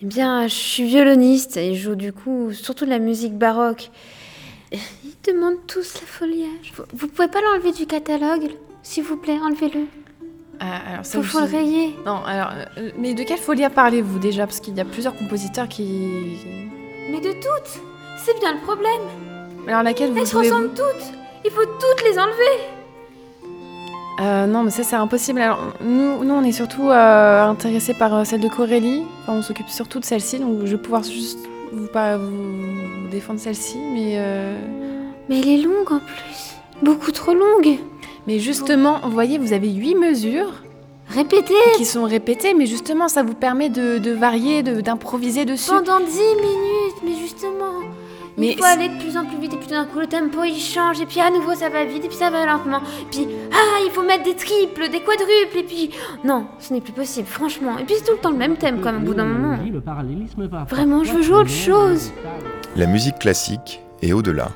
Eh bien, je suis violoniste et je joue du coup surtout de la musique baroque. Ils demandent tous la foliage. Vous, vous pouvez pas l'enlever du catalogue, s'il vous plaît, enlevez-le. Ah, alors ça, Faut, faut le rayer. Non, alors, euh, mais de quelle folia parlez-vous déjà? Parce qu'il y a plusieurs compositeurs qui. Mais de toutes C'est bien le problème. Alors laquelle vous Elles se ressemblent toutes. Il faut toutes les enlever. Euh, non, mais ça c'est impossible. Alors, nous, nous, on est surtout euh, intéressés par euh, celle de Corélie. Enfin, on s'occupe surtout de celle-ci, donc je vais pouvoir juste vous, pas, vous, vous défendre celle-ci. Mais, euh, Mais elle est longue en plus. Beaucoup trop longue. mais justement, vous voyez, vous avez huit mesures Répétez qui sont répétées, mais justement, ça vous permet de, de varier, de- d'improviser dessus. pendant 10 minutes, mais justement. Mais il faut aller de plus en plus vite et puis tout d'un coup le tempo il change et puis à nouveau ça va vite et puis ça va lentement. Puis ah il faut mettre des triples, des quadruples et puis non ce n'est plus possible franchement. Et puis c'est tout le temps le même thème comme au bout d'un moment. Vraiment je veux jouer autre chose. La musique classique et au-delà.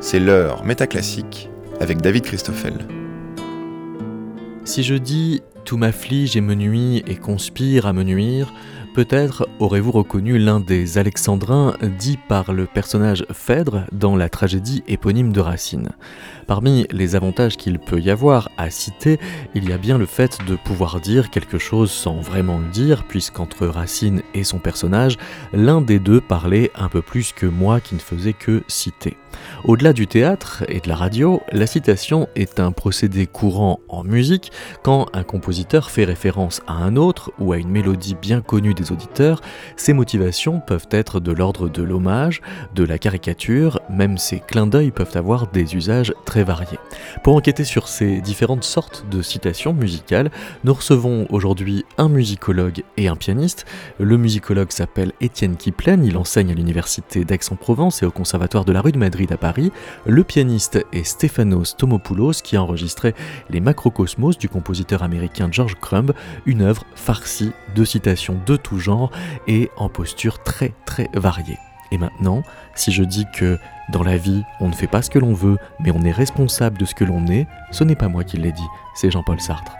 C'est l'heure métaclassique avec David Christoffel. Si je dis Tout m'afflige et me nuit et conspire à me nuire, peut-être aurez-vous reconnu l'un des alexandrins dit par le personnage Phèdre dans la tragédie éponyme de Racine. Parmi les avantages qu'il peut y avoir à citer, il y a bien le fait de pouvoir dire quelque chose sans vraiment le dire, puisqu'entre Racine et son personnage, l'un des deux parlait un peu plus que moi qui ne faisais que citer. Au-delà du théâtre et de la radio, la citation est un procédé courant en musique quand un compositeur fait référence à un autre ou à une mélodie bien connue des auditeurs, ses motivations peuvent être de l'ordre de l'hommage, de la caricature, même ces clins d'œil peuvent avoir des usages très variés. Pour enquêter sur ces différentes sortes de citations musicales, nous recevons aujourd'hui un musicologue et un pianiste. Le musicologue s'appelle Étienne Kiplen, il enseigne à l'université d'Aix-en-Provence et au conservatoire de la rue de Madrid à Paris. Le pianiste est Stéphanos Tomopoulos qui a enregistré les Macrocosmos du compositeur américain George Crumb, une œuvre farcie de citations de tout genre et en posture très très variée. Et maintenant, si je dis que dans la vie, on ne fait pas ce que l'on veut, mais on est responsable de ce que l'on est, ce n'est pas moi qui l'ai dit, c'est Jean-Paul Sartre.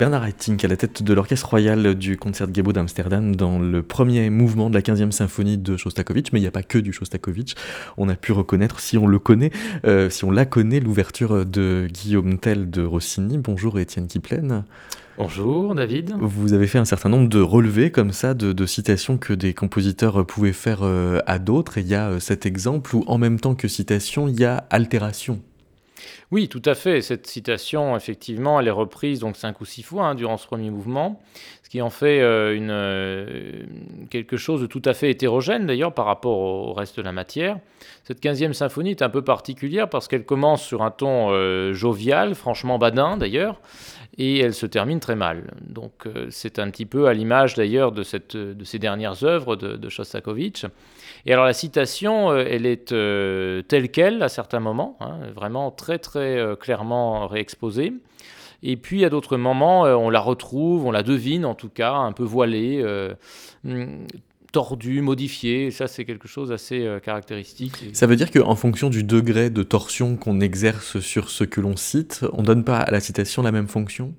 Bernard Haitink, à la tête de l'orchestre royal du Concertgebouw d'Amsterdam, dans le premier mouvement de la 15e symphonie de Shostakovich, mais il n'y a pas que du Shostakovich. On a pu reconnaître, si on le connaît, euh, si on la connaît, l'ouverture de Guillaume Tell de Rossini. Bonjour Étienne Kiplen. Bonjour David. Vous avez fait un certain nombre de relevés comme ça, de, citations que des compositeurs pouvaient faire euh, à d'autres. Et il y a euh, cet exemple où en même temps que citation, il y a altération. Oui, tout à fait. Cette citation, effectivement, elle est reprise donc cinq ou six fois hein, durant ce premier mouvement, ce qui en fait euh, une, quelque chose de tout à fait hétérogène d'ailleurs par rapport au, reste de la matière. Cette quinzième symphonie est un peu particulière parce qu'elle commence sur un ton jovial, franchement badin d'ailleurs, et elle se termine très mal. Donc euh, c'est un petit peu à l'image d'ailleurs de, de ces dernières œuvres de, Shostakovich. Et alors la citation, euh, elle est euh, telle qu'elle à certains moments, hein, vraiment très très clairement réexposée. Et puis à d'autres moments, on la retrouve, on la devine en tout cas, un peu voilée, tordu, modifié. Ça, c'est quelque chose d'assez caractéristique. Ça veut dire qu'en fonction du degré de torsion qu'on exerce sur ce que l'on cite, on donne pas à la citation la même fonction?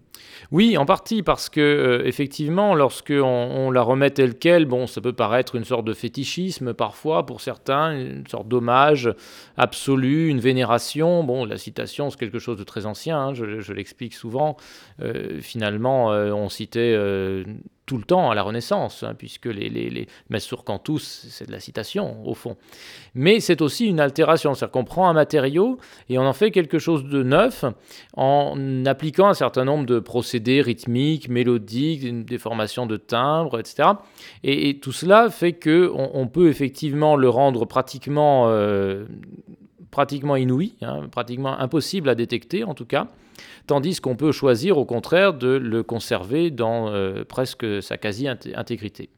Oui, en partie, parce que euh, effectivement, lorsque on, la remet telle quelle, bon, ça peut paraître une sorte de fétichisme parfois pour certains, une sorte d'hommage absolu, une vénération. Bon, la citation, c'est quelque chose de très ancien. Hein, je, l'explique souvent. Euh, finalement, euh, on citait tout le temps à la Renaissance, hein, puisque les, les, les Cantus, c'est de la citation, au fond. Mais c'est aussi une altération, c'est-à-dire qu'on prend un matériau et on en fait quelque chose de neuf en appliquant un certain nombre de procédés rythmiques, mélodiques, des formations de timbres, etc. Et, tout cela fait qu'on on peut effectivement le rendre pratiquement, euh, pratiquement inouï, hein, pratiquement impossible à détecter en tout cas tandis qu'on peut choisir au contraire de le conserver dans euh, presque sa quasi-intégrité.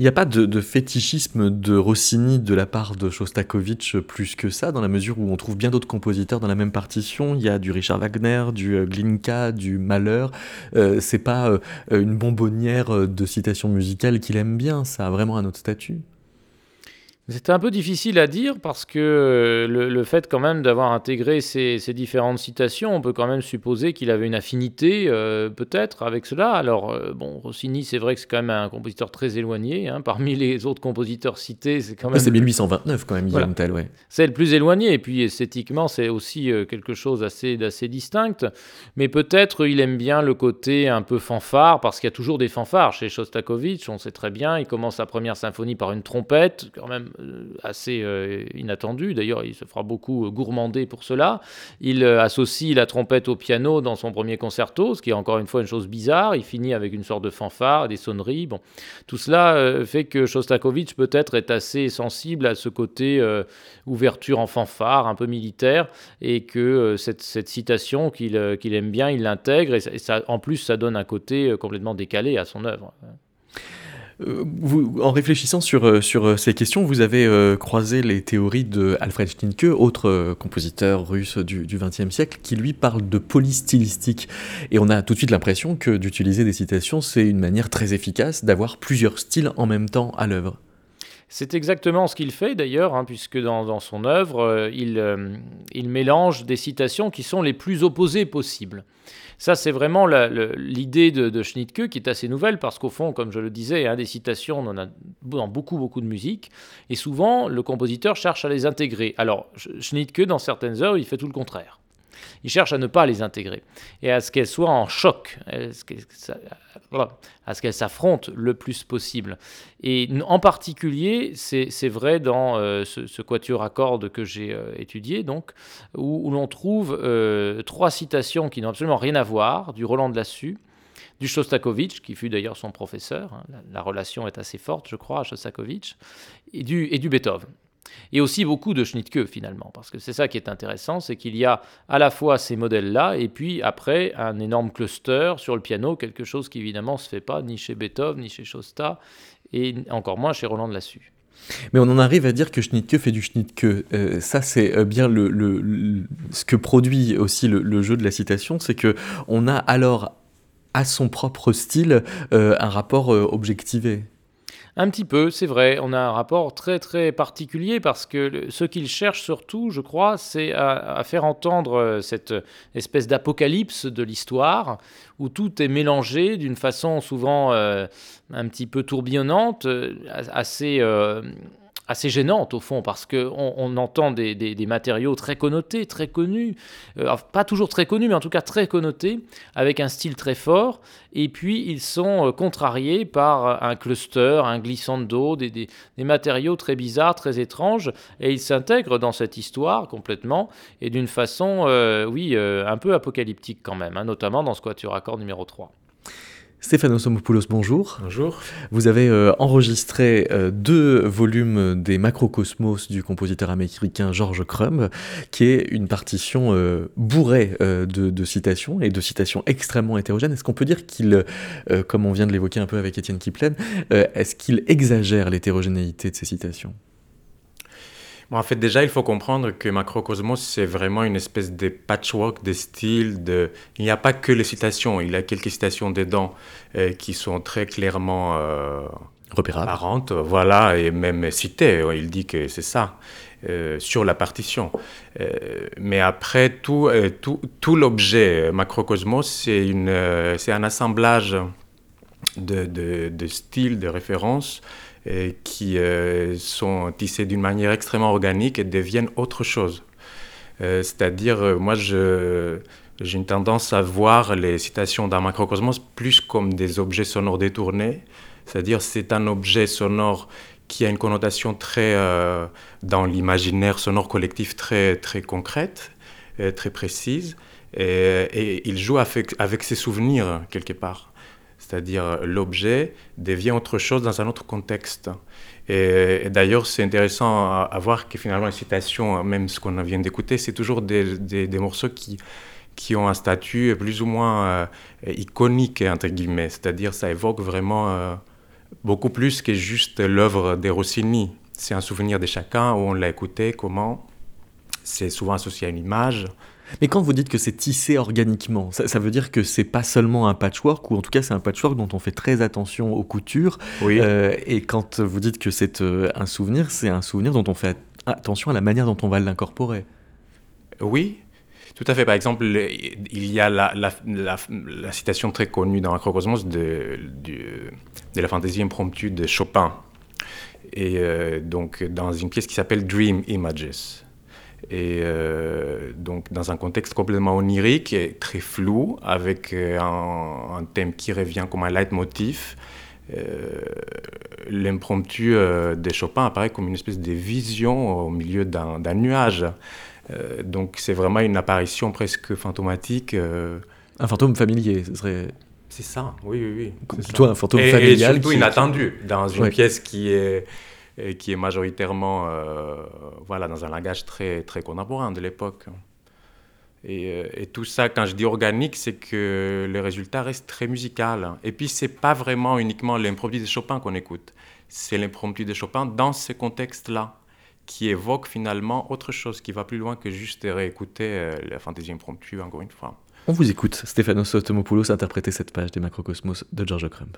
Il n'y a pas de, fétichisme de Rossini de la part de Shostakovich plus que ça, dans la mesure où on trouve bien d'autres compositeurs dans la même partition. Il y a du Richard Wagner, du euh, Glinka, du Mahler. Euh, c'est pas une bonbonnière de citations musicales qu'il aime bien, ça a vraiment un autre statut. C'était un peu difficile à dire parce que euh, le, fait quand même d'avoir intégré ces, différentes citations, on peut quand même supposer qu'il avait une affinité euh, peut-être avec cela. Alors euh, bon, Rossini, c'est vrai que c'est quand même un compositeur très éloigné. Hein. Parmi les autres compositeurs cités, c'est quand même... C'est 1829 quand même, voilà. Tel, ouais. C'est le plus éloigné et puis esthétiquement, c'est aussi quelque chose d'assez distinct. Mais peut-être il aime bien le côté un peu fanfare parce qu'il y a toujours des fanfares chez Shostakovich, on sait très bien. Il commence sa première symphonie par une trompette, quand même euh, assez euh, inattendu. D'ailleurs, il se fera beaucoup gourmander pour cela. Il euh, associe la trompette au piano dans son premier concerto, ce qui est encore une fois une chose bizarre. Il finit avec une sorte de fanfare, des sonneries. Bon, tout cela fait que Shostakovich peut-être est assez sensible à ce côté ouverture en fanfare, un peu militaire, et que cette, citation qu'il aime bien, il l'intègre. Et, ça, en plus, ça donne un côté complètement décalé à son œuvre. Euh, en réfléchissant sur, euh, euh, ces questions, vous avez croisé les théories de Alfred Schnittke, autre compositeur russe du XXe siècle, qui lui parle de polystylistique. Et on a tout de suite l'impression que d'utiliser des citations, c'est une manière très efficace d'avoir plusieurs styles en même temps à l'œuvre. C'est exactement ce qu'il fait d'ailleurs, hein, puisque dans, son œuvre, il, il mélange des citations qui sont les plus opposées possibles. Ça, c'est vraiment l'idée de, de, Schnittke qui est assez nouvelle parce qu'au fond, comme je le disais, hein, des citations, on en a dans beaucoup, beaucoup de musique. Et souvent, le compositeur cherche à les intégrer. Alors, Schnittke, dans certaines œuvres, il fait tout le contraire. Il cherche à ne pas les intégrer et à ce qu'elles soient en choc, à ce qu'elles s'affrontent le plus possible. Et en particulier, c'est vrai dans euh, ce, quatuor à cordes que j'ai euh, étudié, donc, où, l'on trouve euh, trois citations qui n'ont absolument rien à voir, du Roland de Lassus, du Shostakovich, qui fut d'ailleurs son professeur, hein, la, relation est assez forte, je crois, à Shostakovich, et du, et du Beethoven. Et aussi beaucoup de Schnittke finalement, parce que c'est ça qui est intéressant, c'est qu'il y a à la fois ces modèles-là, et puis après un énorme cluster sur le piano, quelque chose qui évidemment ne se fait pas ni chez Beethoven, ni chez Shosta, et encore moins chez Roland Lassus. Mais on en arrive à dire que Schnittke fait du Schnittke. Euh, ça, c'est euh, bien le, ce que produit aussi le, jeu de la citation, c'est que on a alors à son propre style euh, un rapport objectivé. Un petit peu, c'est vrai. On a un rapport très très particulier parce que ce qu'il cherche surtout, je crois, c'est à, faire entendre euh, cette espèce d'apocalypse de l'histoire où tout est mélangé d'une façon souvent euh, un petit peu tourbillonnante, euh, assez gênante au fond parce qu'on on entend des, des, matériaux très connotés, très connus, euh, pas toujours très connus mais en tout cas très connotés, avec un style très fort, et puis ils sont euh, contrariés par un cluster, un glissando, des, des, matériaux très bizarres, très étranges, et ils s'intègrent dans cette histoire complètement, et d'une façon, euh, oui, un peu apocalyptique quand même, hein, notamment dans ce quatuor accord numéro 3. Stéphano Somopoulos, bonjour. Bonjour. Vous avez euh, enregistré euh, deux volumes des Macrocosmos du compositeur américain George Crumb, qui est une partition euh, bourrée de, citations et de citations extrêmement hétérogènes. Est-ce qu'on peut dire qu'il, comme on vient de l'évoquer un peu avec Étienne Kiplen, est-ce qu'il exagère l'hétérogénéité de ces citations? En fait, déjà, il faut comprendre que Macrocosmos, c'est vraiment une espèce de patchwork de styles. De... Il n'y a pas que les citations, il y a quelques citations dedans euh, qui sont très clairement euh, repérables. voilà, et même citées. Il dit que c'est ça. Euh, sur la partition. mais après, tout, tout, tout l'objet Macrocosmos, c'est, une, c'est un assemblage de, de, de styles, de références qui euh, sont tissés d'une manière extrêmement organique et deviennent autre chose. Euh, c'est-à-dire, euh, moi, j'ai une tendance à voir les citations d'un macrocosmos plus comme des objets sonores détournés. C'est-à-dire, c'est un objet sonore qui a une connotation très, dans l'imaginaire sonore collectif très, très concrète, très précise. Et, il joue avec ses souvenirs, quelque part c'est-à-dire l'objet devient autre chose dans un autre contexte. Et, d'ailleurs, c'est intéressant à, voir que finalement, les citations, même ce qu'on vient d'écouter, c'est toujours des, des, morceaux qui, qui ont un statut plus ou moins euh, iconique, entre guillemets, c'est-à-dire ça évoque vraiment euh, beaucoup plus que juste l'œuvre de Rossini. C'est un souvenir de chacun, où on l'a écouté, comment. C'est souvent associé à une image. Mais quand vous dites que c'est tissé organiquement, ça, veut dire que c'est pas seulement un patchwork, ou en tout cas c'est un patchwork dont on fait très attention aux coutures. Oui. Euh, et quand vous dites que c'est euh, un souvenir, c'est un souvenir dont on fait attention à la manière dont on va l'incorporer. Oui, tout à fait. Par exemple, il y a la, la, citation très connue dans Acrocosmos de, de, la fantaisie impromptue de Chopin. Et euh, donc, dans une pièce qui s'appelle Dream Images. Et euh, donc, dans un contexte complètement onirique et très flou, avec euh, un, thème qui revient comme un leitmotiv, euh, l'impromptu de Chopin apparaît comme une espèce de vision au milieu d'un nuage. donc, c'est vraiment une apparition presque fantomatique. Un fantôme familier, ce serait. C'est ça, oui, oui, oui. Plutôt un fantôme familial. Et surtout inattendu, dans une pièce qui est et qui est majoritairement euh, voilà, dans un langage très, très contemporain de l'époque. Et, euh, et, tout ça, quand je dis organique, c'est que le résultat reste très musical. Et puis, c'est pas vraiment uniquement l'impromptu de Chopin qu'on écoute, c'est l'impromptu de Chopin dans ce contexte-là, qui évoque finalement autre chose, qui va plus loin que juste réécouter euh, la fantaisie impromptue, encore une fois. On vous écoute, Stéphanos Automopoulos interpréter cette page des Macrocosmos de George Crumb.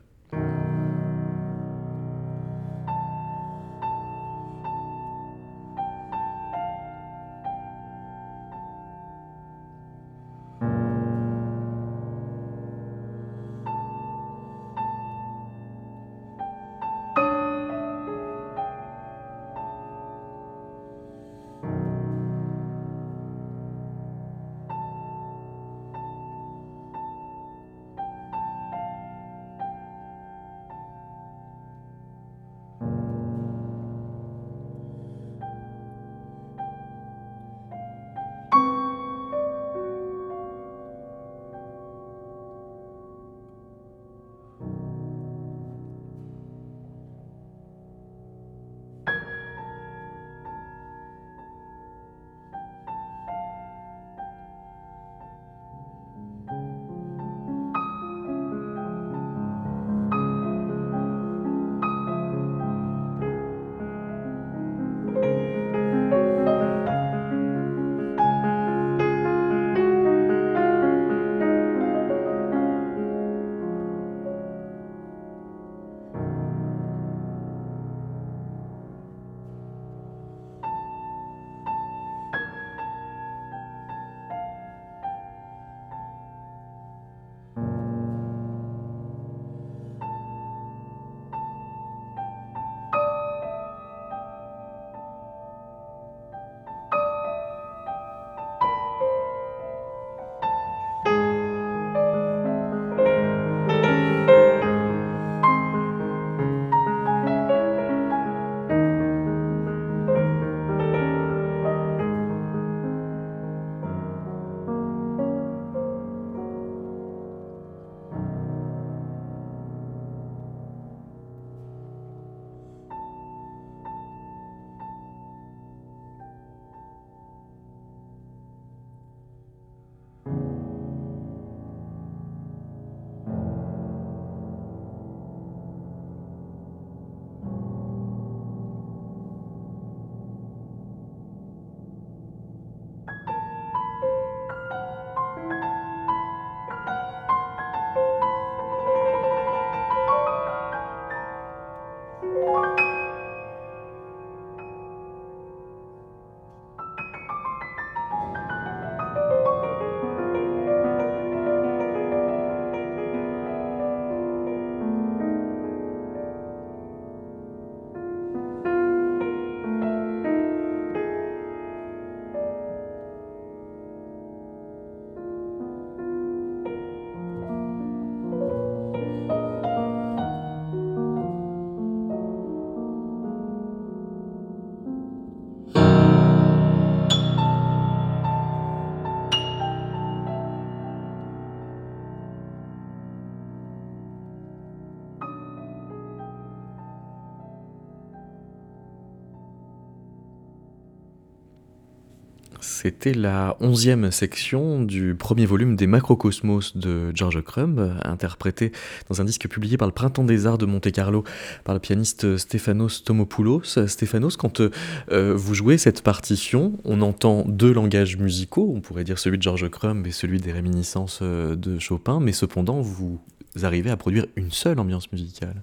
C'était la onzième section du premier volume des Macrocosmos de George Crumb, interprété dans un disque publié par le Printemps des Arts de Monte-Carlo par le pianiste Stéphanos Tomopoulos. Stéphanos, quand euh, vous jouez cette partition, on entend deux langages musicaux, on pourrait dire celui de George Crumb et celui des réminiscences euh, de Chopin, mais cependant vous arrivez à produire une seule ambiance musicale.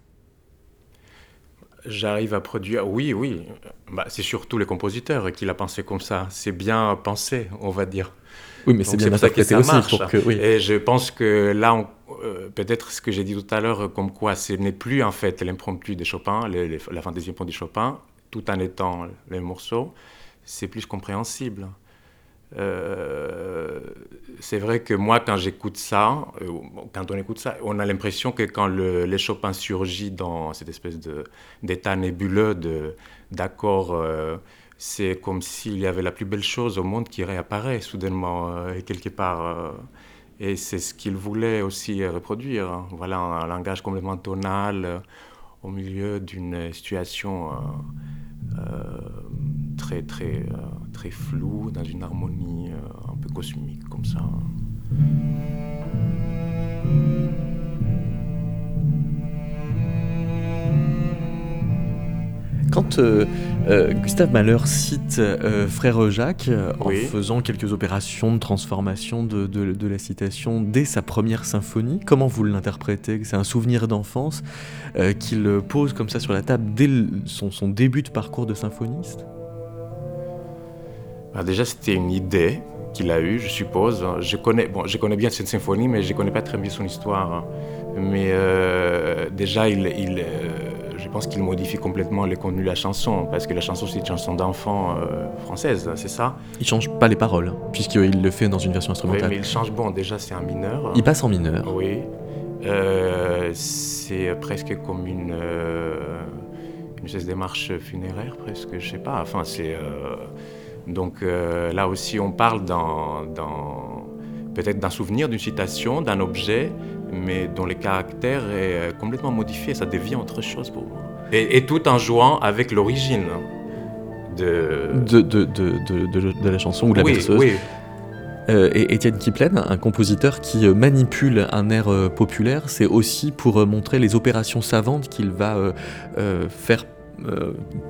J'arrive à produire, oui, oui. Bah, c'est surtout les compositeurs qui l'ont pensé comme ça. C'est bien pensé, on va dire. Oui, mais c'est bien interprété aussi. Pour que, oui. Et je pense que là, euh, peut-être ce que j'ai dit tout à l'heure, comme quoi ce n'est plus en fait l'impromptu de Chopin, la fantaisie de Chopin, tout en étant les morceaux, c'est plus compréhensible. Euh, c'est vrai que moi, quand j'écoute ça, euh, quand on écoute ça, on a l'impression que quand le, les Chopin surgit dans cette espèce d'état nébuleux d'accords, euh, c'est comme s'il y avait la plus belle chose au monde qui réapparaît soudainement et quelque part. et c'est ce qu'il voulait aussi reproduire. Hein. Voilà un, langage complètement tonal au milieu d'une situation très très euh, très flou, dans une harmonie euh, un peu cosmique comme ça. Quand euh, Gustave Mahler cite Frère Jacques en faisant quelques opérations de transformation de, de, la citation dès sa première symphonie, comment vous l'interprétez? C'est un souvenir d'enfance qu'il pose comme ça sur la table dès son, son début de parcours de symphoniste bah, déjà, c'était une idée qu'il a eue, je suppose. Je connais, bon, je connais bien cette symphonie, mais je ne connais pas très bien son histoire. Mais euh, déjà, il, il euh, je pense qu'il modifie complètement le contenu de la chanson, parce que la chanson, c'est une chanson d'enfant euh, française, c'est ça? Il change pas les paroles, puisqu'il le fait dans une version instrumentale. Oui, mais il change, bon, déjà, c'est un mineur. Il passe en mineur. Oui. c'est presque comme une, une espèce de démarche funéraire, presque, je sais pas. Enfin, c'est donc euh, là aussi, on parle dans, peut-être d'un souvenir, d'une citation, d'un objet, mais dont le caractère est euh, complètement modifié, ça devient autre chose pour moi. Et, tout en jouant avec l'origine de... De, de, de, la chanson ou de la oui, berceuse. Oui. Euh, et Étienne Kiplen, un compositeur qui manipule un air populaire, c'est aussi pour montrer les opérations savantes qu'il va faire,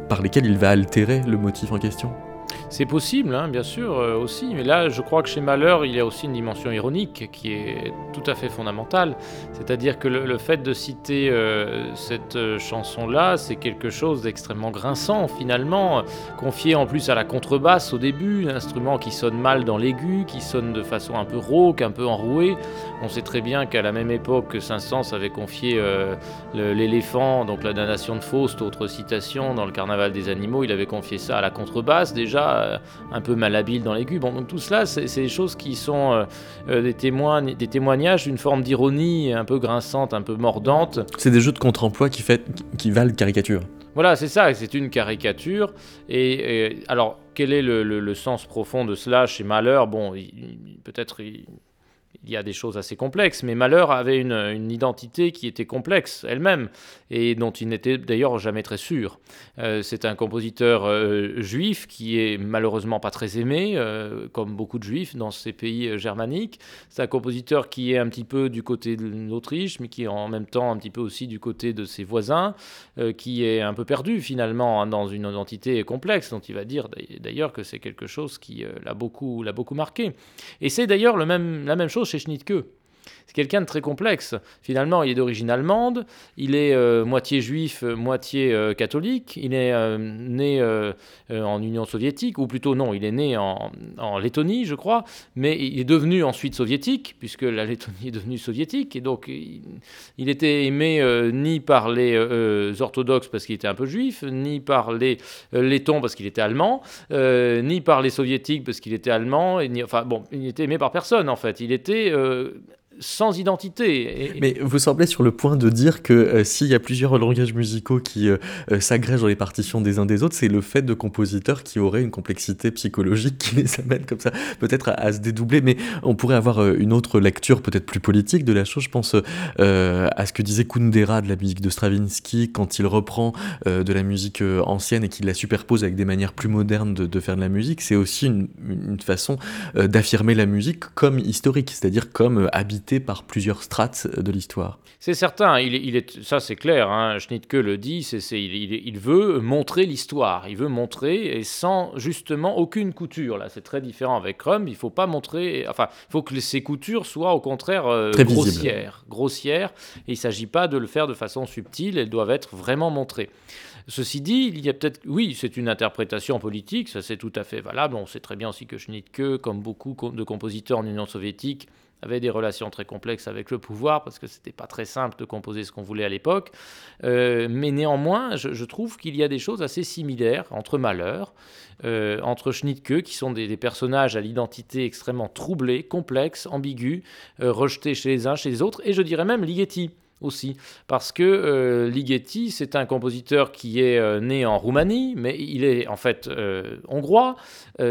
par lesquelles il va altérer le motif en question. C'est possible, hein, bien sûr, euh, aussi, mais là, je crois que chez Malheur, il y a aussi une dimension ironique qui est tout à fait fondamentale. C'est-à-dire que le, fait de citer euh, cette euh, chanson-là, c'est quelque chose d'extrêmement grinçant, finalement, confié en plus à la contrebasse au début, un instrument qui sonne mal dans l'aigu, qui sonne de façon un peu rauque, un peu enrouée. On sait très bien qu'à la même époque, Saint-Saëns avait confié l'éléphant, donc la damnation de Faust, autre citation, dans le Carnaval des animaux, il avait confié ça à la contrebasse, déjà euh, un peu malhabile dans l'aigu. Bon, donc tout cela, c'est des choses qui sont euh, euh, des, des témoignages d'une forme d'ironie un peu grinçante, un peu mordante. C'est des jeux de contre-emploi qui, fait, qui valent caricature. Voilà, c'est ça, c'est une caricature. Et, alors, quel est le, sens profond de cela chez Malheur Bon, peut-être il y a des choses assez complexes, mais Malheur avait une, identité qui était complexe elle-même et dont il n'était d'ailleurs jamais très sûr. Euh, c'est un compositeur euh, juif qui est malheureusement pas très aimé, euh, comme beaucoup de juifs dans ces pays germaniques. C'est un compositeur qui est un petit peu du côté de l'Autriche, mais qui est en même temps un petit peu aussi du côté de ses voisins, qui est un peu perdu finalement hein, dans une identité complexe, dont il va dire d'ailleurs que c'est quelque chose qui l'a beaucoup, beaucoup marqué. Et c'est d'ailleurs même, la même chose chez Schnittke. C'est quelqu'un de très complexe. Finalement, il est d'origine allemande, il est euh, moitié juif, euh, moitié euh, catholique, il est né en Union soviétique, ou plutôt non, il est né en, Lettonie, je crois, mais il est devenu ensuite soviétique, puisque la Lettonie est devenue soviétique, et donc il, était aimé ni par les orthodoxes parce qu'il était un peu juif, ni par les lettons parce qu'il était allemand, ni par les soviétiques parce qu'il était allemand, enfin bon, il n'était aimé par personne en fait. Il était sans identité. Mais vous semblez sur le point de dire que euh, s'il y a plusieurs langages musicaux qui euh, euh, s'agrègent dans les partitions des uns des autres, c'est le fait de compositeurs qui auraient une complexité psychologique qui les amène comme ça peut-être à, se dédoubler. Mais on pourrait avoir une autre lecture peut-être plus politique de la chose. Je pense à ce que disait Kundera de la musique de Stravinsky quand il reprend de la musique ancienne et qu'il la superpose avec des manières plus modernes de, faire de la musique. C'est aussi une, une façon d'affirmer la musique comme historique, c'est-à-dire comme habitée par plusieurs strates de l'histoire. C'est certain, il il est, ça c'est clair, hein, Schnittke le dit, il, il, veut montrer l'histoire, il veut montrer, et sans justement aucune couture. Là, c'est très différent avec Crum, il faut pas montrer, enfin, il faut que ces coutures soient au contraire euh, grossières, grossières, et il s'agit pas de le faire de façon subtile, elles doivent être vraiment montrées. Ceci dit, il y a peut-être, oui, c'est une interprétation politique, ça c'est tout à fait valable. On sait très bien aussi que Schnittke, comme beaucoup de compositeurs en Union soviétique, avait des relations très complexes avec le pouvoir parce que c'était pas très simple de composer ce qu'on voulait à l'époque. Euh, mais néanmoins, je, trouve qu'il y a des choses assez similaires entre Malheur, entre Schnittke, qui sont des, personnages à l'identité extrêmement troublée, complexe, ambiguë, euh, rejetés chez les uns, chez les autres, et je dirais même Ligeti aussi. Parce que euh, Ligeti, c'est un compositeur qui est euh, né en Roumanie, mais il est en fait euh, hongrois.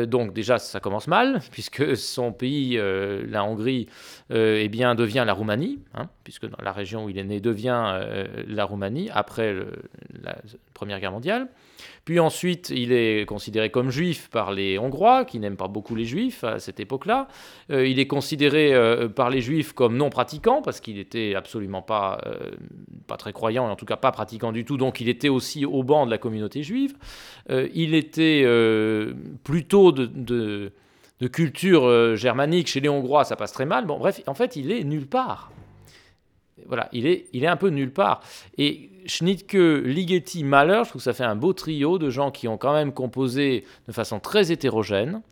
donc déjà, ça commence mal, puisque son pays, la Hongrie, eh bien, devient la Roumanie, hein, puisque la région où il est né devient la Roumanie après la Première Guerre mondiale. Puis ensuite, il est considéré comme juif par les Hongrois, qui n'aiment pas beaucoup les juifs à cette époque-là. Euh, il est considéré euh, par les juifs comme non pratiquant, parce qu'il n'était absolument pas, euh, pas très croyant, et en tout cas pas pratiquant du tout, donc il était aussi au banc de la communauté juive. il était plutôt de, de, culture germanique, chez les Hongrois ça passe très mal. Bon bref, en fait, il est nulle part. Voilà, il est, il est un peu nulle part. Et Schnittke, Ligeti, Mahler, je trouve que ça fait un beau trio de gens qui ont quand même composé de façon très hétérogène.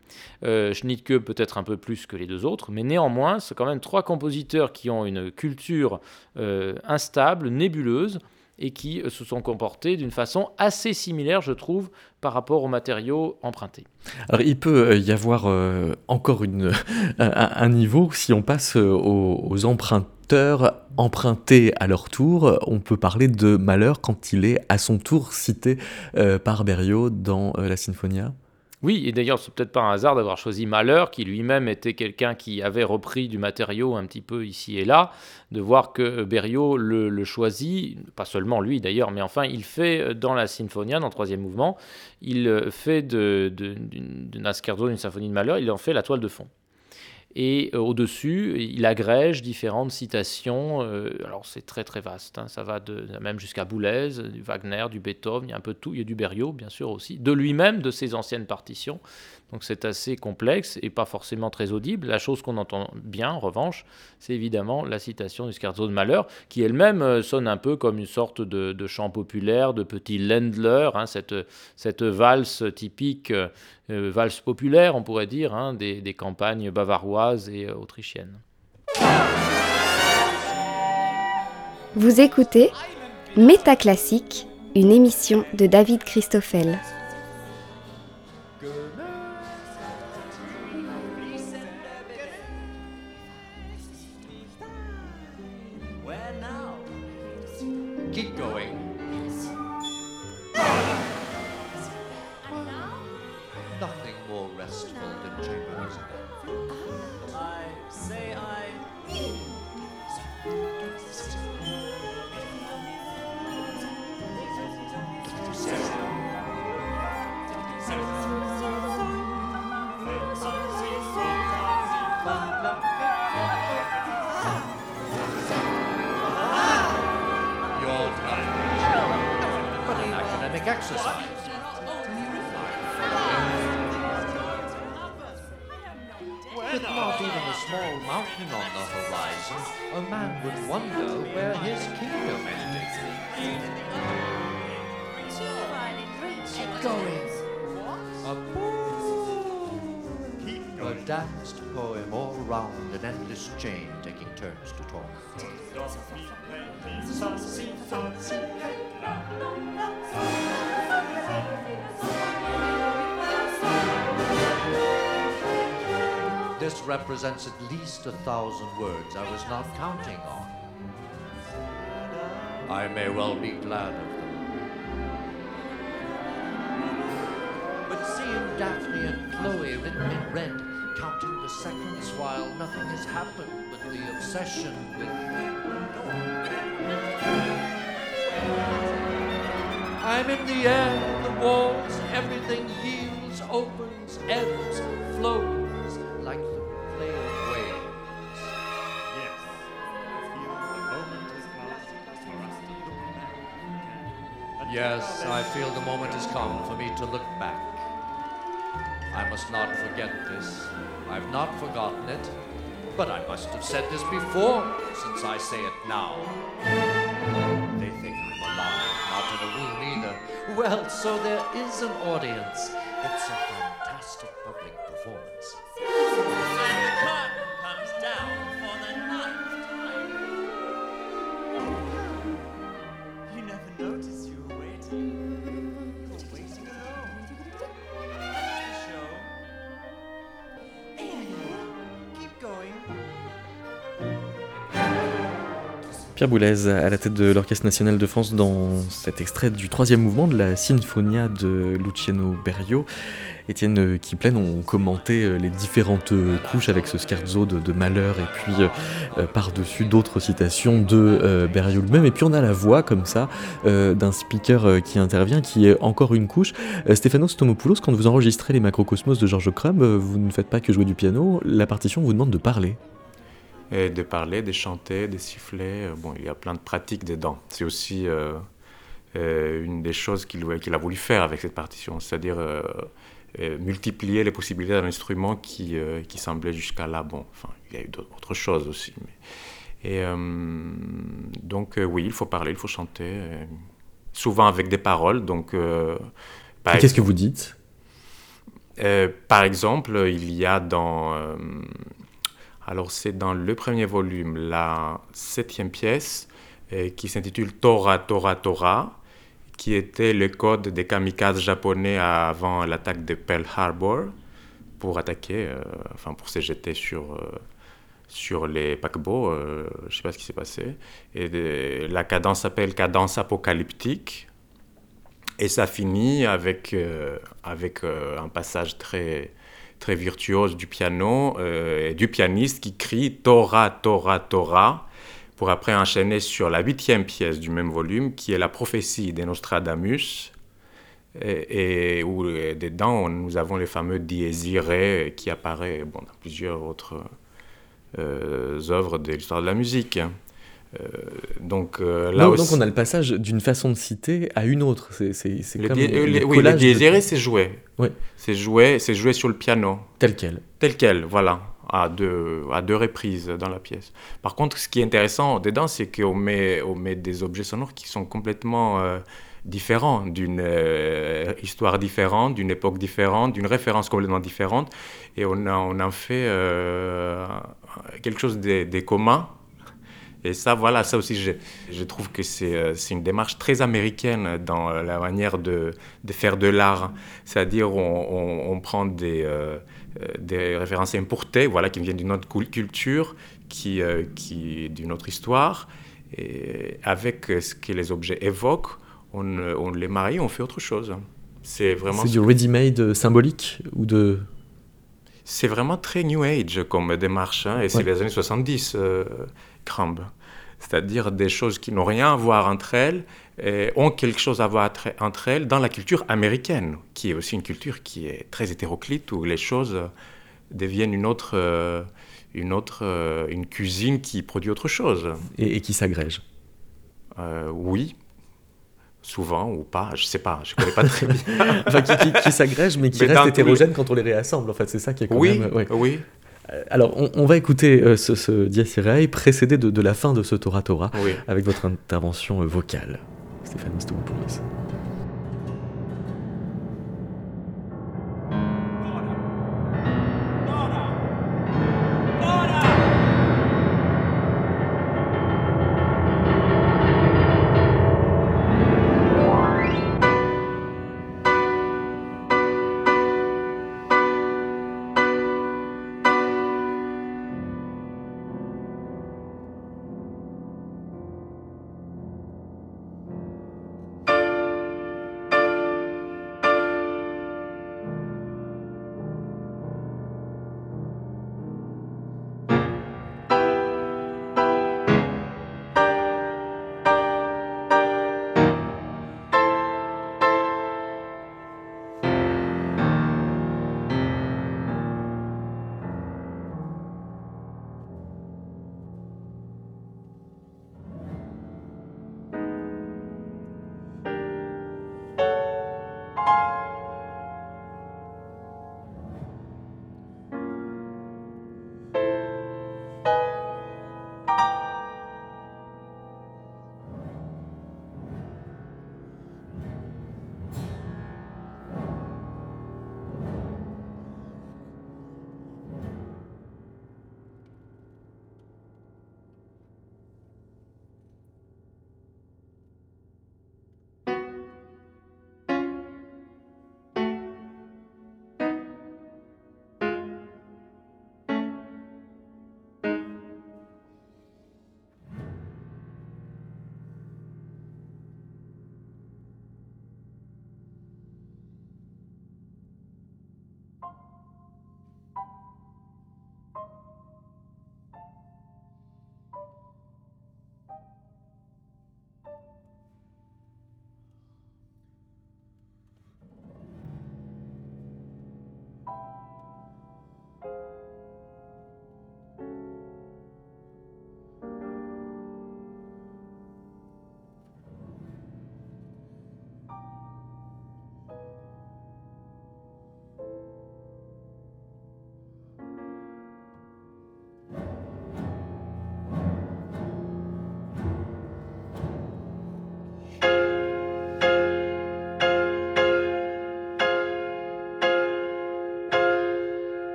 Euh, Schnittke peut-être un peu plus que les deux autres, mais néanmoins, c'est quand même trois compositeurs qui ont une culture euh, instable, nébuleuse, et qui euh, se sont comportés d'une façon assez similaire, je trouve, par rapport aux matériaux empruntés. Alors il peut y avoir encore une, un, niveau si on passe aux, aux emprunts empruntés à leur tour. On peut parler de malheur quand il est à son tour cité euh, par Berriot dans euh, la Sinfonia. Oui, et d'ailleurs, c'est peut-être pas un hasard d'avoir choisi Malheur, qui lui-même était quelqu'un qui avait repris du matériau un petit peu ici et là, de voir que Berriot le, choisit, pas seulement lui d'ailleurs, mais enfin, il fait dans la Sinfonia, dans le troisième mouvement, il fait de, de, d'une scherzo, d'une symphonie de Malheur, il en fait la toile de fond. Et euh, au-dessus, il agrège différentes citations. Euh, alors c'est très très vaste, hein. ça va de, même jusqu'à Boulez, du Wagner, du Beethoven, il y a un peu tout. Il y a du Berriot, bien sûr aussi, de lui-même, de ses anciennes partitions. Donc c'est assez complexe et pas forcément très audible. La chose qu'on entend bien, en revanche, c'est évidemment la citation du Scherzo de Malheur, qui elle-même euh, sonne un peu comme une sorte de, chant populaire, de petit Ländler, hein, cette, cette valse typique, euh, valse populaire, on pourrait dire, hein, des, campagnes bavaroises et euh, autrichiennes. Vous écoutez Métaclassique, une émission de David Christoffel. get going. vast poem all round an endless chain taking turns to talk. This represents at least a thousand words I was not counting on. I may well be glad of them. But seeing Daphne and Chloe written in red counting the seconds while nothing has happened but the obsession with. I'm in the air, the walls, everything yields, opens, ebbs, flows like the play of waves. Yes. I feel the moment has come for us to look back Yes, I feel the moment has come for me to look back. I must not forget this. I've not forgotten it. But I must have said this before, since I say it now. They think I'm alive, not in a room either. Well, so there is an audience. It's a Pierre Boulez à la tête de l'Orchestre national de France dans cet extrait du troisième mouvement de la Sinfonia de Luciano Berio. Étienne euh, Kiplen ont commenté euh, les différentes euh, couches avec ce scherzo de, malheur et puis euh, euh, par-dessus d'autres citations de euh, Berio lui-même. Et puis on a la voix comme ça euh, d'un speaker euh, qui intervient qui est encore une couche. Euh, Stéphanos Tomopoulos, quand vous enregistrez les macrocosmos de Georges Crumb, euh, vous ne faites pas que jouer du piano, la partition vous demande de parler. Et de parler, de chanter, de siffler. euh, Bon, il y a plein de pratiques dedans. C'est aussi euh, euh, une des choses qu'il a voulu faire avec cette partition, c'est-à-dire euh, multiplier les possibilités d'un instrument qui, euh, qui semblait jusqu'à là. Bon, enfin, il y a eu d'autres choses aussi. mais- Et donc, oui, il faut parler, il faut chanter, souvent avec des paroles. Donc, par Qu'est-ce que vous dites? Par exemple, il y a dans. Alors, c'est dans le premier volume, la septième pièce, euh, qui s'intitule Torah, Torah, Torah, qui était le code des kamikazes japonais avant l'attaque de Pearl Harbor pour attaquer, euh, enfin, pour se jeter sur. euh, sur les paquebots, je ne sais pas ce qui s'est passé. Et la cadence s'appelle cadence apocalyptique. Et ça finit avec, avec un passage très, très virtuose du piano, euh, et du pianiste qui crie Torah, Torah, Torah, pour après enchaîner sur la huitième pièce du même volume, qui est la prophétie de Nostradamus, et, où euh, dedans nous avons le fameux Dies qui apparaît bon, dans plusieurs autres euh, œuvres de l'histoire de la musique. Euh, donc euh, là donc, aussi, donc on a le passage d'une façon de citer à une autre. C'est, c'est, comme des euh, le- oui, de- c'est joué. Ouais. C'est joué, c'est joué sur le piano. tel quel. tel quel, voilà, à deux, à deux reprises dans la pièce. Par contre, ce qui est intéressant dedans, c'est qu'on met, on met des objets sonores qui sont complètement euh, différents, d'une histoire différente, d'une époque différente, d'une référence complètement différente, et on, a, on en fait quelque chose de, de commun. Et ça, voilà, ça aussi, je, je trouve que c'est euh, c'est une démarche très américaine dans euh, la manière de, de faire de l'art. C'est-à-dire, on, on- on prend des, euh, des références importées, voilà, qui viennent d'une autre cul- culture, qui, euh, qui d'une autre histoire, et avec ce que les objets évoquent, on, on les marie, on fait autre chose. C'est vraiment, C'est du ready-made symbolique ou de. c'est vraiment très New Age comme démarche, hein, et c'est les années 70, euh, Crumb. C'est-à-dire des choses qui n'ont rien à voir entre elles, et ont quelque chose à voir entre- elles dans la culture américaine, qui est aussi une culture qui est très hétéroclite, où les choses deviennent une autre, euh, une autre, euh, une cuisine qui produit autre chose. Et, et qui s'agrège. Euh, oui, souvent ou pas, je sais pas, je connais pas très bien. Enfin, qui, qui, qui s'agrègent, mais qui Mais restent les- hétérogènes quand on les réassemble. En fait, c'est ça qui est quand oui, même. ouais. oui, Alors, on, on va écouter euh, ce, ce Dies Irae précédé de, de la fin de ce Torah Torah oui. avec votre intervention euh, vocale, Stéphane Stomopoulos.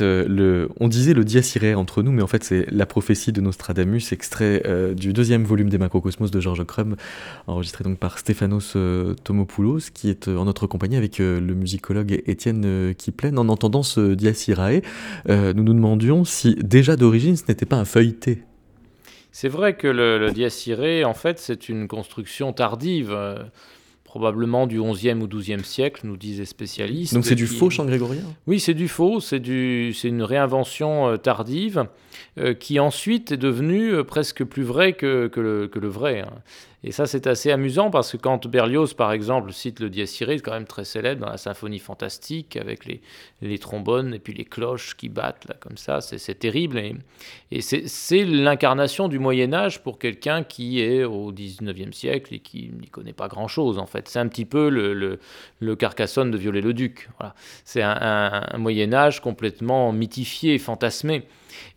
Euh, le. On disait le dies entre nous, mais en fait, c'est la prophétie de Nostradamus, extrait euh, du deuxième volume des Macrocosmos de George Crumb, enregistré donc par Stéphanos euh, Tomopoulos, qui est en notre compagnie avec le musicologue Étienne Kiplen. En entendant ce dies nous nous demandions si déjà d'origine ce n'était pas un feuilleté. C'est vrai que le, le dies en fait, c'est une construction tardive probablement du 11e ou 12e siècle, nous disent les spécialistes. Donc c'est du faux chant grégorien? Oui, c'est du faux, c'est une réinvention euh, tardive euh, qui ensuite est devenue euh, presque plus vrai que, que, le, que le, vrai. Hein. Et ça, c'est assez amusant parce que quand Berlioz, par exemple, cite le Dies Irae, quand même très célèbre dans la symphonie fantastique avec les, trombones et puis les cloches qui battent là comme ça, c'est terrible. Et, c'est l'incarnation du Moyen Âge pour quelqu'un qui est au 19e siècle et qui n'y connaît pas grand-chose en fait. C'est un petit peu le, Carcassonne de Viollet-le-Duc. Voilà. C'est un, un, un Moyen Âge complètement mythifié, fantasmé.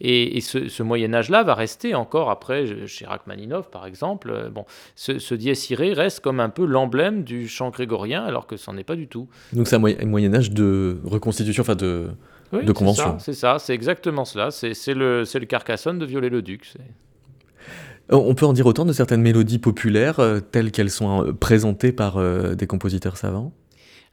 Et, ce, Moyen Âge-là va rester encore après, chez Rachmaninov par exemple, euh, bon, ce, ce dies irae reste comme un peu l'emblème du chant grégorien, alors que c'en est pas du tout. Donc c'est un Moyen Âge de reconstitution, enfin de, de convention. C'est ça, c'est exactement cela. C'est le, le Carcassonne de Viollet-le-Duc. On peut en dire autant de certaines mélodies populaires euh, telles qu'elles sont euh, présentées par des compositeurs savants?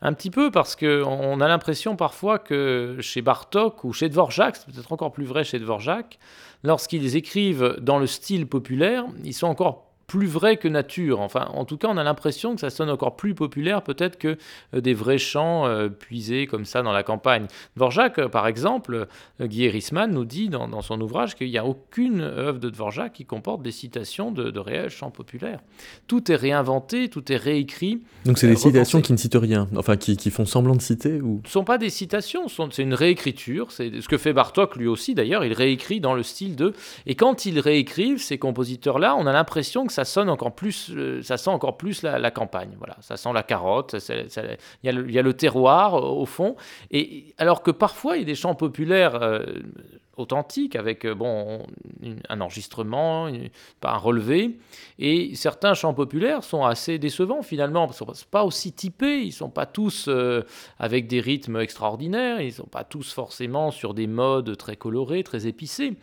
Un petit peu parce qu'on a l'impression parfois que chez Bartok ou chez Dvorak, c'est peut-être encore plus vrai chez Dvorak, lorsqu'ils écrivent dans le style populaire, ils sont encore plus vrai que nature. Enfin, en tout cas, on a l'impression que ça sonne encore plus populaire peut-être que euh, des vrais chants euh, puisés comme ça dans la campagne. Dvorak, euh, par exemple, Guy Erisman nous dit dans, son ouvrage qu'il n'y a aucune œuvre de Dvorak qui comporte des citations de, réels chants populaires. Tout est réinventé, tout est réécrit. Donc c'est des citations qui ne citent rien, enfin qui, font semblant de citer ou... Ce ne sont pas des citations, c'est une réécriture. C'est ce que fait Bartok lui aussi d'ailleurs, il réécrit dans le style de... Et quand ils réécrivent, ces compositeurs-là, on a l'impression que ça ça sonne encore plus, euh, ça sent encore plus la, campagne. Voilà, ça sent la carotte. Il y, a le terroir euh, au fond. Et alors que parfois il y a des chants populaires euh, authentiques avec bon un enregistrement, un relevé. Et certains chants populaires sont assez décevants finalement. Ils sont pas aussi typés. Ils sont pas tous avec des rythmes extraordinaires. Ils sont pas tous forcément sur des modes très colorés, très épicés.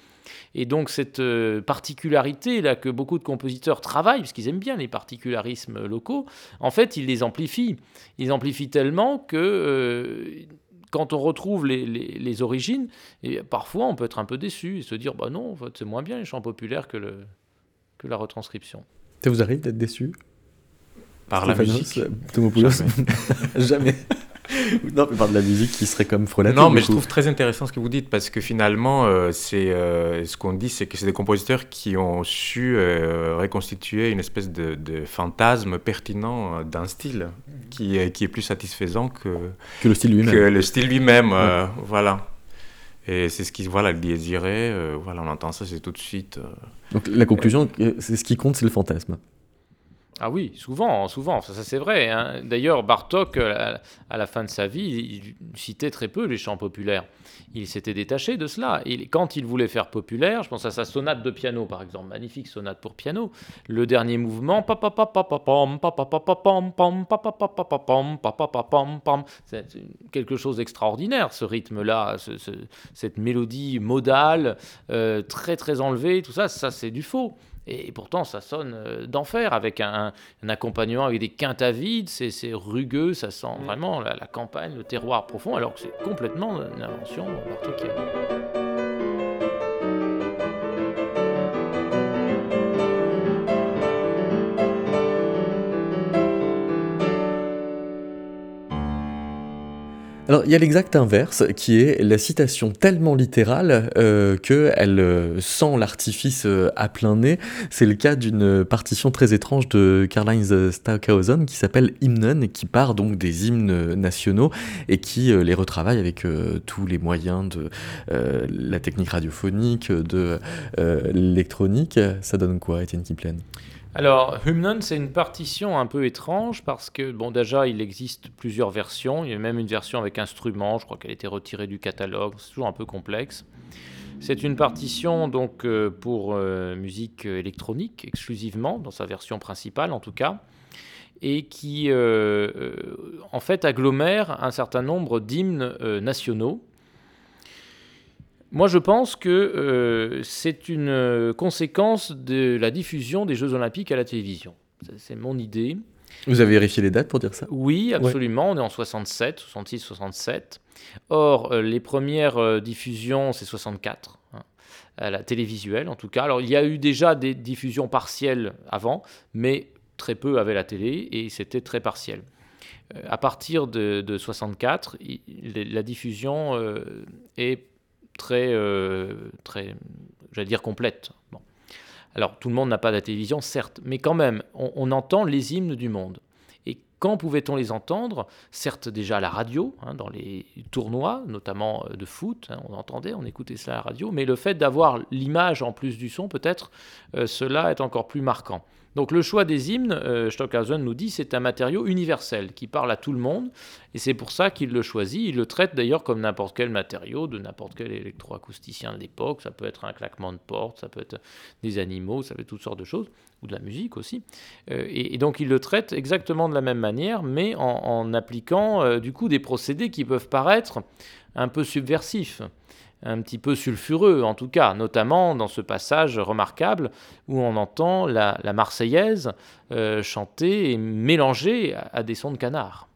Et donc cette euh, particularité là que beaucoup de compositeurs travaillent, parce qu'ils aiment bien les particularismes locaux, en fait ils les amplifient. Ils amplifient tellement que euh, quand on retrouve les, origines, et parfois on peut être un peu déçu et se dire bah non, en fait, c'est moins bien les chants populaires que, le, que la retranscription. Ça vous arrive d'être déçu? Par la musique? Jamais. non, mais par de la musique qui serait comme frelatée. Non, mais je trouve très intéressant ce que vous dites parce que finalement, euh, c'est euh, ce qu'on dit, c'est que c'est des compositeurs qui ont su euh, reconstituer une espèce de, de fantasme pertinent d'un style qui est, qui est plus satisfaisant que, que le style lui-même. Que le style lui-même, voilà. Et c'est ce qui, voilà, le désiré, voilà, on entend ça, c'est tout de suite. Donc la conclusion, c'est ce qui compte, c'est le fantasme. Ah oui, souvent, souvent, ça, c'est vrai. Hein. D'ailleurs, Bartok, euh, à, la fin de sa vie, il citait très peu les chants populaires. Il s'était détaché de cela. Et quand il voulait faire populaire, je pense à sa sonate de piano, par exemple, magnifique sonate pour piano, le dernier mouvement, c'est quelque chose d'extraordinaire, ce rythme-là, cette mélodie modale, très très enlevée, tout ça, ça c'est du faux. Et pourtant, ça sonne euh, d'enfer avec un, accompagnement avec des quintes à vide, c'est rugueux, ça sent mm. vraiment la, campagne, le terroir profond, alors que c'est complètement une invention bartokienne. Alors, il y a l'exact inverse, qui est la citation tellement littérale euh, qu'elle euh, sent l'artifice euh, à plein nez. C'est le cas d'une partition très étrange de Karl-Heinz qui s'appelle Hymnen, qui part donc des hymnes nationaux et qui les retravaille avec tous les moyens de la technique radiophonique, de l'électronique. Ça donne quoi, Étienne Kiplen? Alors, Humnon, c'est une partition un peu étrange parce que, bon, déjà, il existe plusieurs versions. Il y a même une version avec instrument. Je crois qu'elle a été retirée du catalogue. C'est toujours un peu complexe. C'est une partition donc euh, pour euh, musique électronique exclusivement, dans sa version principale en tout cas, et qui euh, en fait agglomère un certain nombre d'hymnes nationaux Moi, je pense que euh, c'est une euh, conséquence de la diffusion des Jeux Olympiques à la télévision. C'est mon idée. Vous avez vérifié les dates pour dire ça? Oui, absolument. On est en 67, 66, 67. Or, euh, les premières euh, diffusions, c'est 64, hein, à la télévisuelle en tout cas. Alors, il y a eu déjà des diffusions partielles avant, mais très peu avaient la télé et c'était très partiel. À partir de, de 64, il- il- la diffusion euh, est très, euh, très, j'allais dire complète. Bon. Alors, tout le monde n'a pas la télévision, certes, mais quand même, on, on entend les hymnes du monde. Et quand pouvait-on les entendre? Certes, déjà à la radio, hein, dans les tournois, notamment euh, de foot, hein, on entendait, on écoutait cela à la radio, mais le fait d'avoir l'image en plus du son, peut-être, euh, cela est encore plus marquant. Donc le choix des hymnes, euh, Stockhausen nous dit, c'est un matériau universel qui parle à tout le monde, et c'est pour ça qu'il le choisit. Il le traite d'ailleurs comme n'importe quel matériau de n'importe quel électroacousticien de l'époque. Ça peut être un claquement de porte, ça peut être des animaux, ça peut être toutes sortes de choses, ou de la musique aussi. Euh, et, donc il le traite exactement de la même manière, mais en, en appliquant euh, du coup des procédés qui peuvent paraître un peu subversifs un petit peu sulfureux en tout cas, notamment dans ce passage remarquable où on entend la, la Marseillaise euh, chantée et mélangée à, à des sons de canard.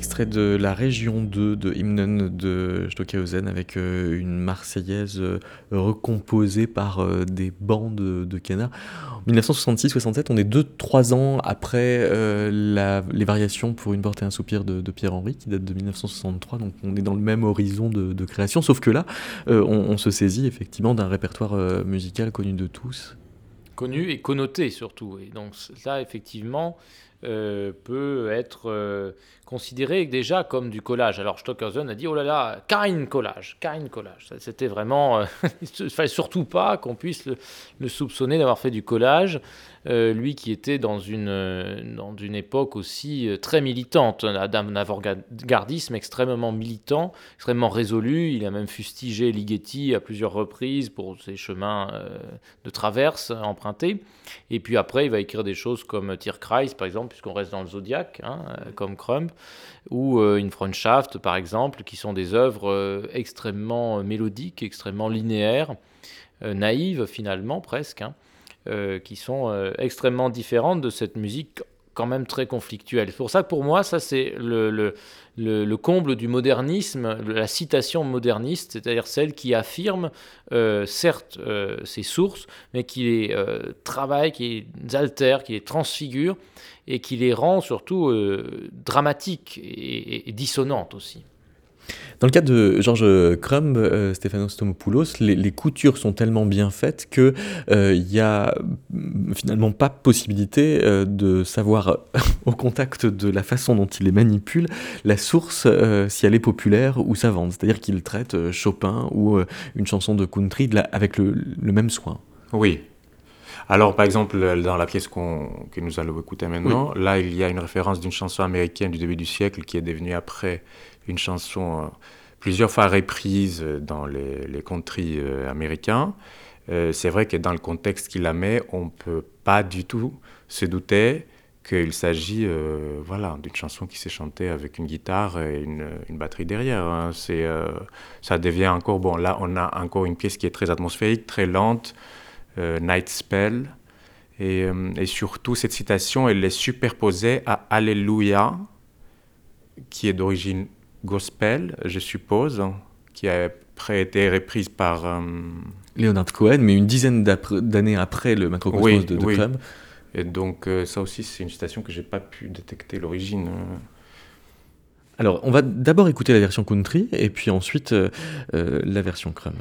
Extrait de la région 2 de Hymnen de Stockhausen avec euh, une Marseillaise euh, recomposée par euh, des bandes de, canards. En 1966-67, on est 2-3 ans après les variations pour une porte et un soupir de, Pierre-Henry qui date de 1963, donc on est dans le même horizon de, création, sauf que là, on, se saisit effectivement d'un répertoire musical connu de tous. connu et connoté surtout. Et donc ça, effectivement, euh, peut être euh, considéré déjà comme du collage. Alors Stockhausen a dit, oh là là, kein collage, kein collage. C'était vraiment... il ne fallait surtout pas qu'on puisse le soupçonner d'avoir fait du collage. Euh, lui qui était dans une, euh, dans une époque aussi euh, très militante, un d'un avant-gardisme extrêmement militant, extrêmement résolu. Il a même fustigé Ligeti à plusieurs reprises pour ses chemins de traverse empruntés. Et puis après, il va écrire des choses comme Tierkreis, par exemple, puisqu'on reste dans le Zodiac, hein, comme Crumb, ou In Freundschaft, par exemple, qui sont des œuvres extrêmement mélodiques, extrêmement linéaires, naïves finalement, presque, hein, qui sont euh, extrêmement différentes de cette musique quand même très conflictuelle. C'est pour ça que pour moi, ça c'est le, le, le- le comble du modernisme, la citation moderniste, c'est-à-dire celle qui affirme euh, certes euh, ses sources, mais qui les euh, travaille, qui les altère, qui les transfigure et qui les rend surtout euh, dramatiques et, et- et dissonantes aussi. Dans le cas de Georges Crumb, euh, Stéphanos Stomopoulos, les, les coutures sont tellement bien faites que euh, il y a finalement pas possibilité euh, de savoir euh, au contact de la façon dont il les manipule la source euh, si elle est populaire ou savante. C'est-à-dire qu'il traite euh, Chopin ou euh, une chanson de country de la- avec le, le même soin. Oui. Alors, par exemple, dans la pièce que nous allons écouter maintenant, là, il y a une référence d'une chanson américaine du début du siècle qui est devenue après une chanson euh, plusieurs fois reprise dans les, les country euh, américains. Euh, c'est vrai que dans le contexte qu'il la met, on ne peut pas du tout se douter qu'il s'agit voilà, d'une chanson qui s'est chantée avec une guitare et une, une batterie derrière. hein. C'est, ça devient encore, bon, là on a encore une pièce qui est très atmosphérique, très lente, Night Spell. Et, et surtout, cette citation, elle est superposée à Alléluia, qui est d'origine gospel, je suppose, qui a après été reprise par... euh, Leonard Cohen, mais une dizaine d'années après le macrocosmos Oui, de, de oui. Crumb. Et donc, euh, ça aussi, c'est une citation que j'ai pas pu détecter l'origine. euh. Alors, on va d'abord écouter la version country et puis ensuite euh, la version Crumb.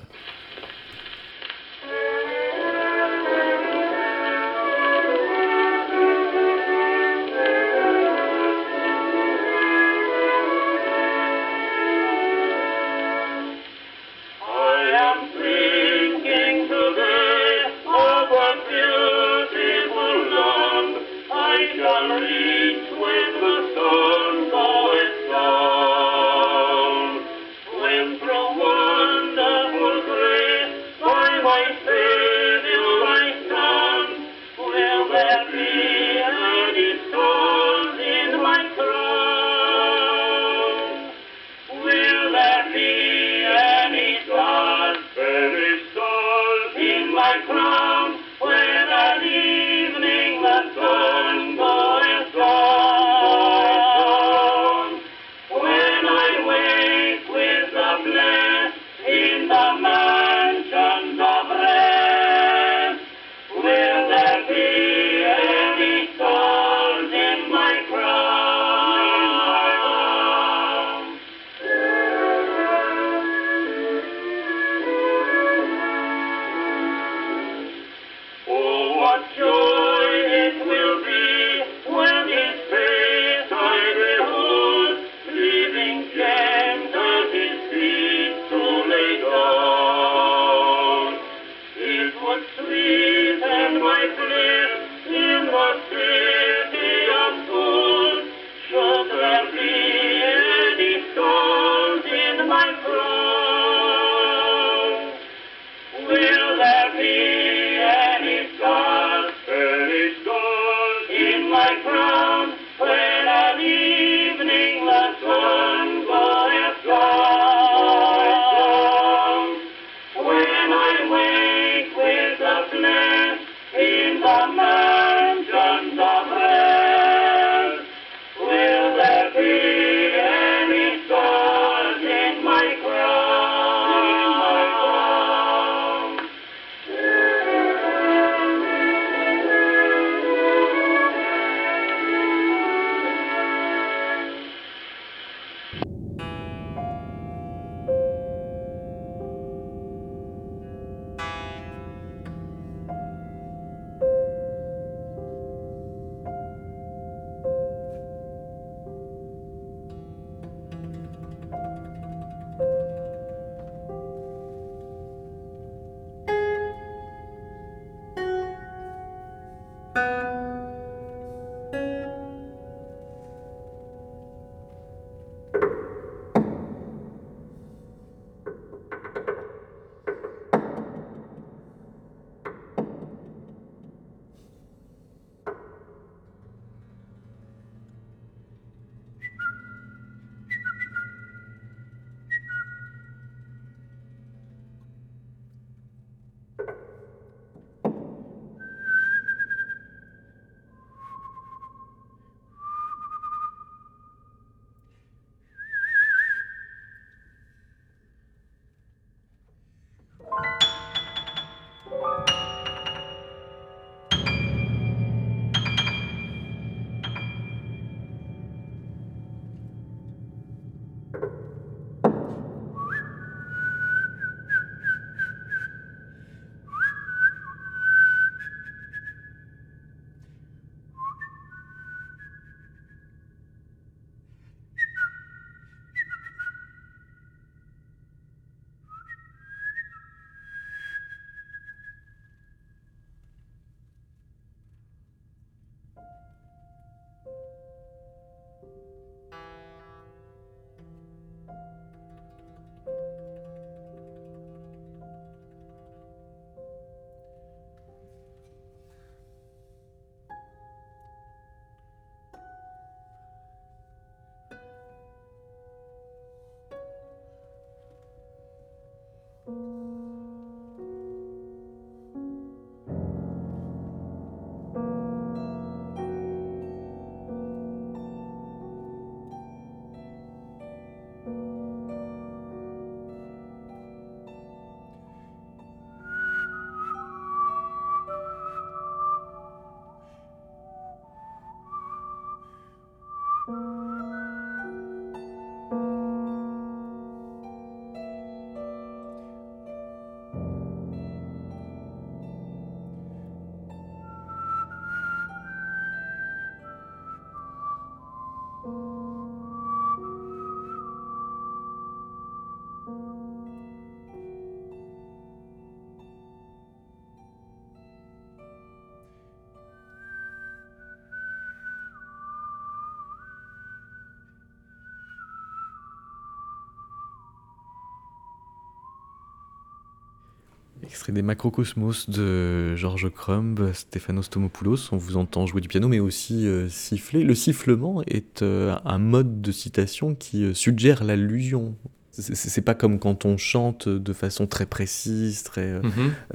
Extrait des Macrocosmos de Georges Crumb, Stéphanos Tomopoulos. On vous entend jouer du piano, mais aussi euh, siffler. Le sifflement est euh, un mode de citation qui euh, suggère l'allusion. C'est- pas comme quand on chante de façon très précise, très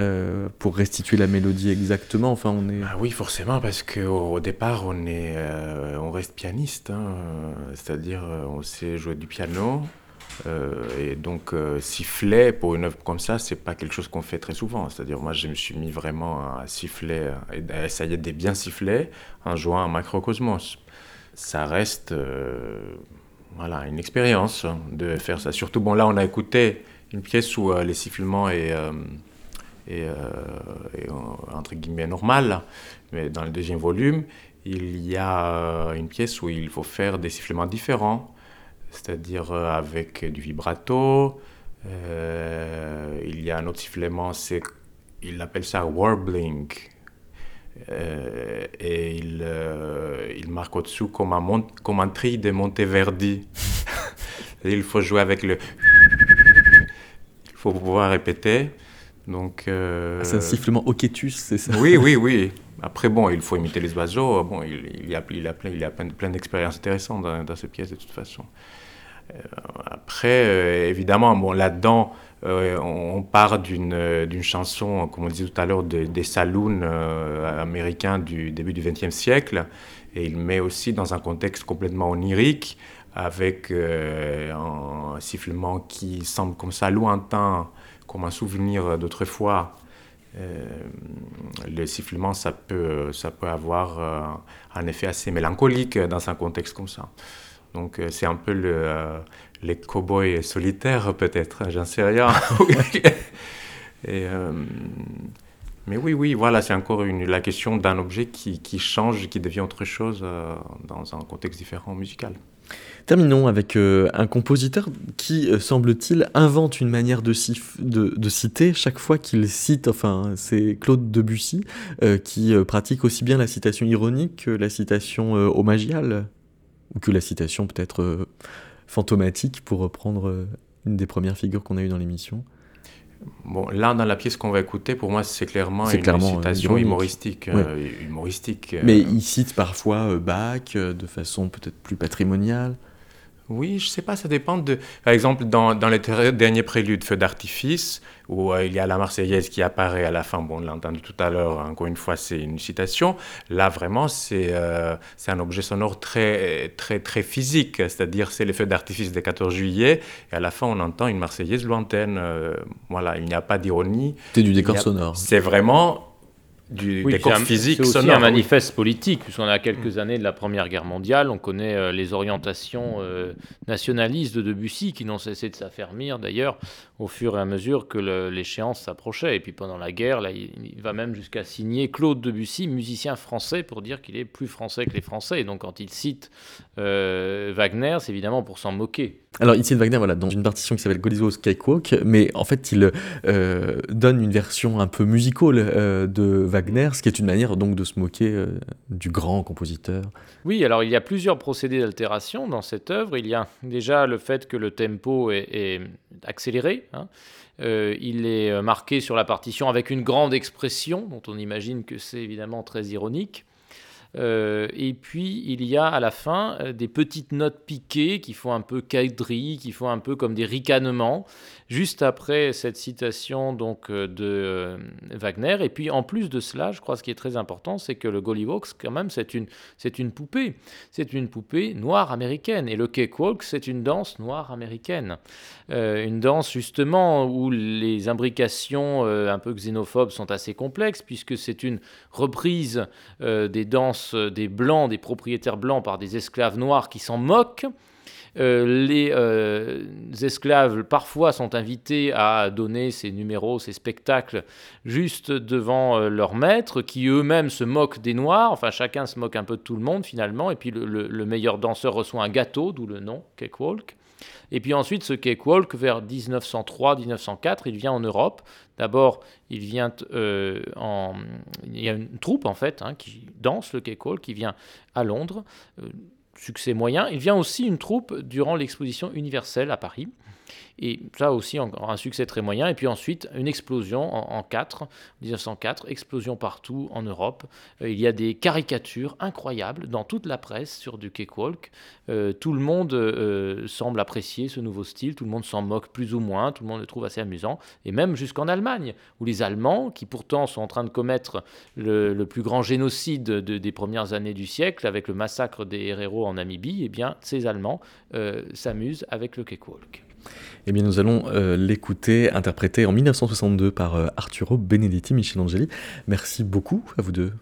euh, pour restituer la mélodie exactement. Enfin, on est. Ah oui, forcément, parce qu'au au départ, on, est, on reste pianiste, hein, c'est-à-dire on sait jouer du piano. Euh, et donc, euh, siffler pour une œuvre comme ça, c'est pas quelque chose qu'on fait très souvent. C'est-à-dire, moi, je me suis mis vraiment à siffler, à essayer de bien siffler en jouant un macrocosmos. Ça reste euh, voilà, une expérience hein, de faire ça. Surtout, bon, là, on a écouté une pièce où euh, les sifflements est, est, entre guillemets normal, mais dans le deuxième volume, il y a une pièce où il faut faire des sifflements différents, c'est-à-dire euh, avec du vibrato. euh, il y a un autre sifflement, c'est, il appelle ça warbling. Euh, et il, euh, il marque au-dessous comme un, mont- comme un tri de Monteverdi. Il faut jouer avec le. Il faut pouvoir répéter. Donc. euh, Ah, C'est un sifflement oquetus, c'est ça? Oui, oui, oui. Après, bon, il faut imiter les oiseaux. Bon, il, il y a, il y a plein, il y a plein, plein d'expériences intéressantes dans, dans cette pièce, de toute façon. Euh, après, euh, évidemment, bon, là-dedans, euh, on, part d'une chanson, comme on disait tout à l'heure, de- des saloons américains du début du XXe siècle. Et il met aussi dans un contexte complètement onirique, avec un sifflement qui semble comme ça lointain, comme un souvenir d'autrefois. Le sifflement, ça peut, ça peut avoir un effet assez mélancolique dans un contexte comme ça. Donc euh, c'est un peu le, euh, les cow-boys solitaires peut-être, j'en sais rien. Et, euh, mais oui, oui, voilà, c'est encore une, la question d'un objet qui, qui change, qui devient autre chose euh, dans un contexte différent musical. Terminons avec euh, un compositeur qui, euh, semble-t-il, invente une manière de, cif- de, de citer chaque fois qu'il cite, enfin, c'est Claude Debussy, qui pratique aussi bien la citation ironique que la citation homagiale, ou que la citation peut-être euh, fantomatique, pour reprendre euh, une des premières figures qu'on a eues dans l'émission. Bon, là, dans la pièce qu'on va écouter, pour moi, c'est clairement une clairement, euh, citation humoristique. Ouais. euh, humoristique euh, Mais il cite parfois Bach de façon peut-être plus patrimoniale. Oui, je sais pas, ça dépend de. Par exemple, dans, dans les derniers préludes Feu d'artifice, où euh, il y a la Marseillaise qui apparaît à la fin, bon, on l'a entendu tout à l'heure, encore une fois, c'est une citation. Là, vraiment, c'est euh, un objet sonore très, très, très physique, c'est-à-dire c'est les feux d'artifice des 14 juillet, et à la fin, on entend une Marseillaise lointaine. euh, voilà, il n'y a pas d'ironie. C'est du décor a- sonore. C'est vraiment du Oui, décor c'est un- physique C'est aussi un oui. manifeste politique, puisqu'on a quelques années de la Première Guerre mondiale, on connaît euh, les orientations euh, nationalistes de Debussy, qui n'ont cessé de s'affermir d'ailleurs au fur et à mesure que le- l'échéance s'approchait. Et puis pendant la guerre, là, il, il va même jusqu'à signer Claude Debussy, musicien français, pour dire qu'il est plus français que les Français. Et donc quand il cite euh, Wagner, c'est évidemment pour s'en moquer. Alors, cite Wagner voilà, dans une partition qui s'appelle Golizos Cakewalk, mais en fait, il euh, donne une version un peu musicale euh, de Wagner, ce qui est une manière donc de se moquer du grand compositeur. Oui, alors il y a plusieurs procédés d'altération dans cette œuvre. Il y a déjà le fait que le tempo est, est accéléré. hein. Euh, il est marqué sur la partition avec une grande expression, dont on imagine que c'est évidemment très ironique. Euh, et puis il y a à la fin euh, des petites notes piquées qui font un peu quadrille, qui font un peu comme des ricanements, juste après cette citation donc euh, de Wagner. Et puis en plus de cela, je crois ce qui est très important, c'est que le Gollywalks, quand même, c'est une, c'est une poupée. C'est une poupée noire américaine. Et le cakewalk, c'est une danse noire américaine. Une danse justement où les imbrications un peu xénophobes sont assez complexes, puisque c'est une reprise des danses des blancs, des propriétaires blancs par des esclaves noirs qui s'en moquent. Euh, les euh, esclaves parfois sont invités à donner ces numéros, ces spectacles juste devant euh, leurs maîtres qui eux-mêmes se moquent des noirs. Enfin, chacun se moque un peu de tout le monde finalement. Et puis le, le- le meilleur danseur reçoit un gâteau, d'où le nom cakewalk. Et puis ensuite, ce cakewalk, vers 1903-1904, il vient en Europe. D'abord, il vient euh. Il y a une troupe, en fait, hein, qui danse le cakewalk, qui vient à Londres. Euh, succès moyen. Il vient aussi une troupe durant l'exposition universelle à Paris. Et ça aussi, un succès très moyen. Et puis ensuite, une explosion en, en 4, 1904, explosion partout en Europe. Euh, il y a des caricatures incroyables dans toute la presse sur du cakewalk. Euh, tout le monde euh, semble apprécier ce nouveau style, tout le monde s'en moque plus ou moins, tout le monde le trouve assez amusant. Et même jusqu'en Allemagne, où les Allemands, qui pourtant sont en train de commettre le, plus grand génocide de- des premières années du siècle, avec le massacre des Herero en Namibie, eh bien, ces Allemands euh, s'amusent avec le cakewalk. Eh bien, nous allons euh, l'écouter interprété en 1962 par euh, Arturo Benedetti Michelangeli. Merci beaucoup à vous deux.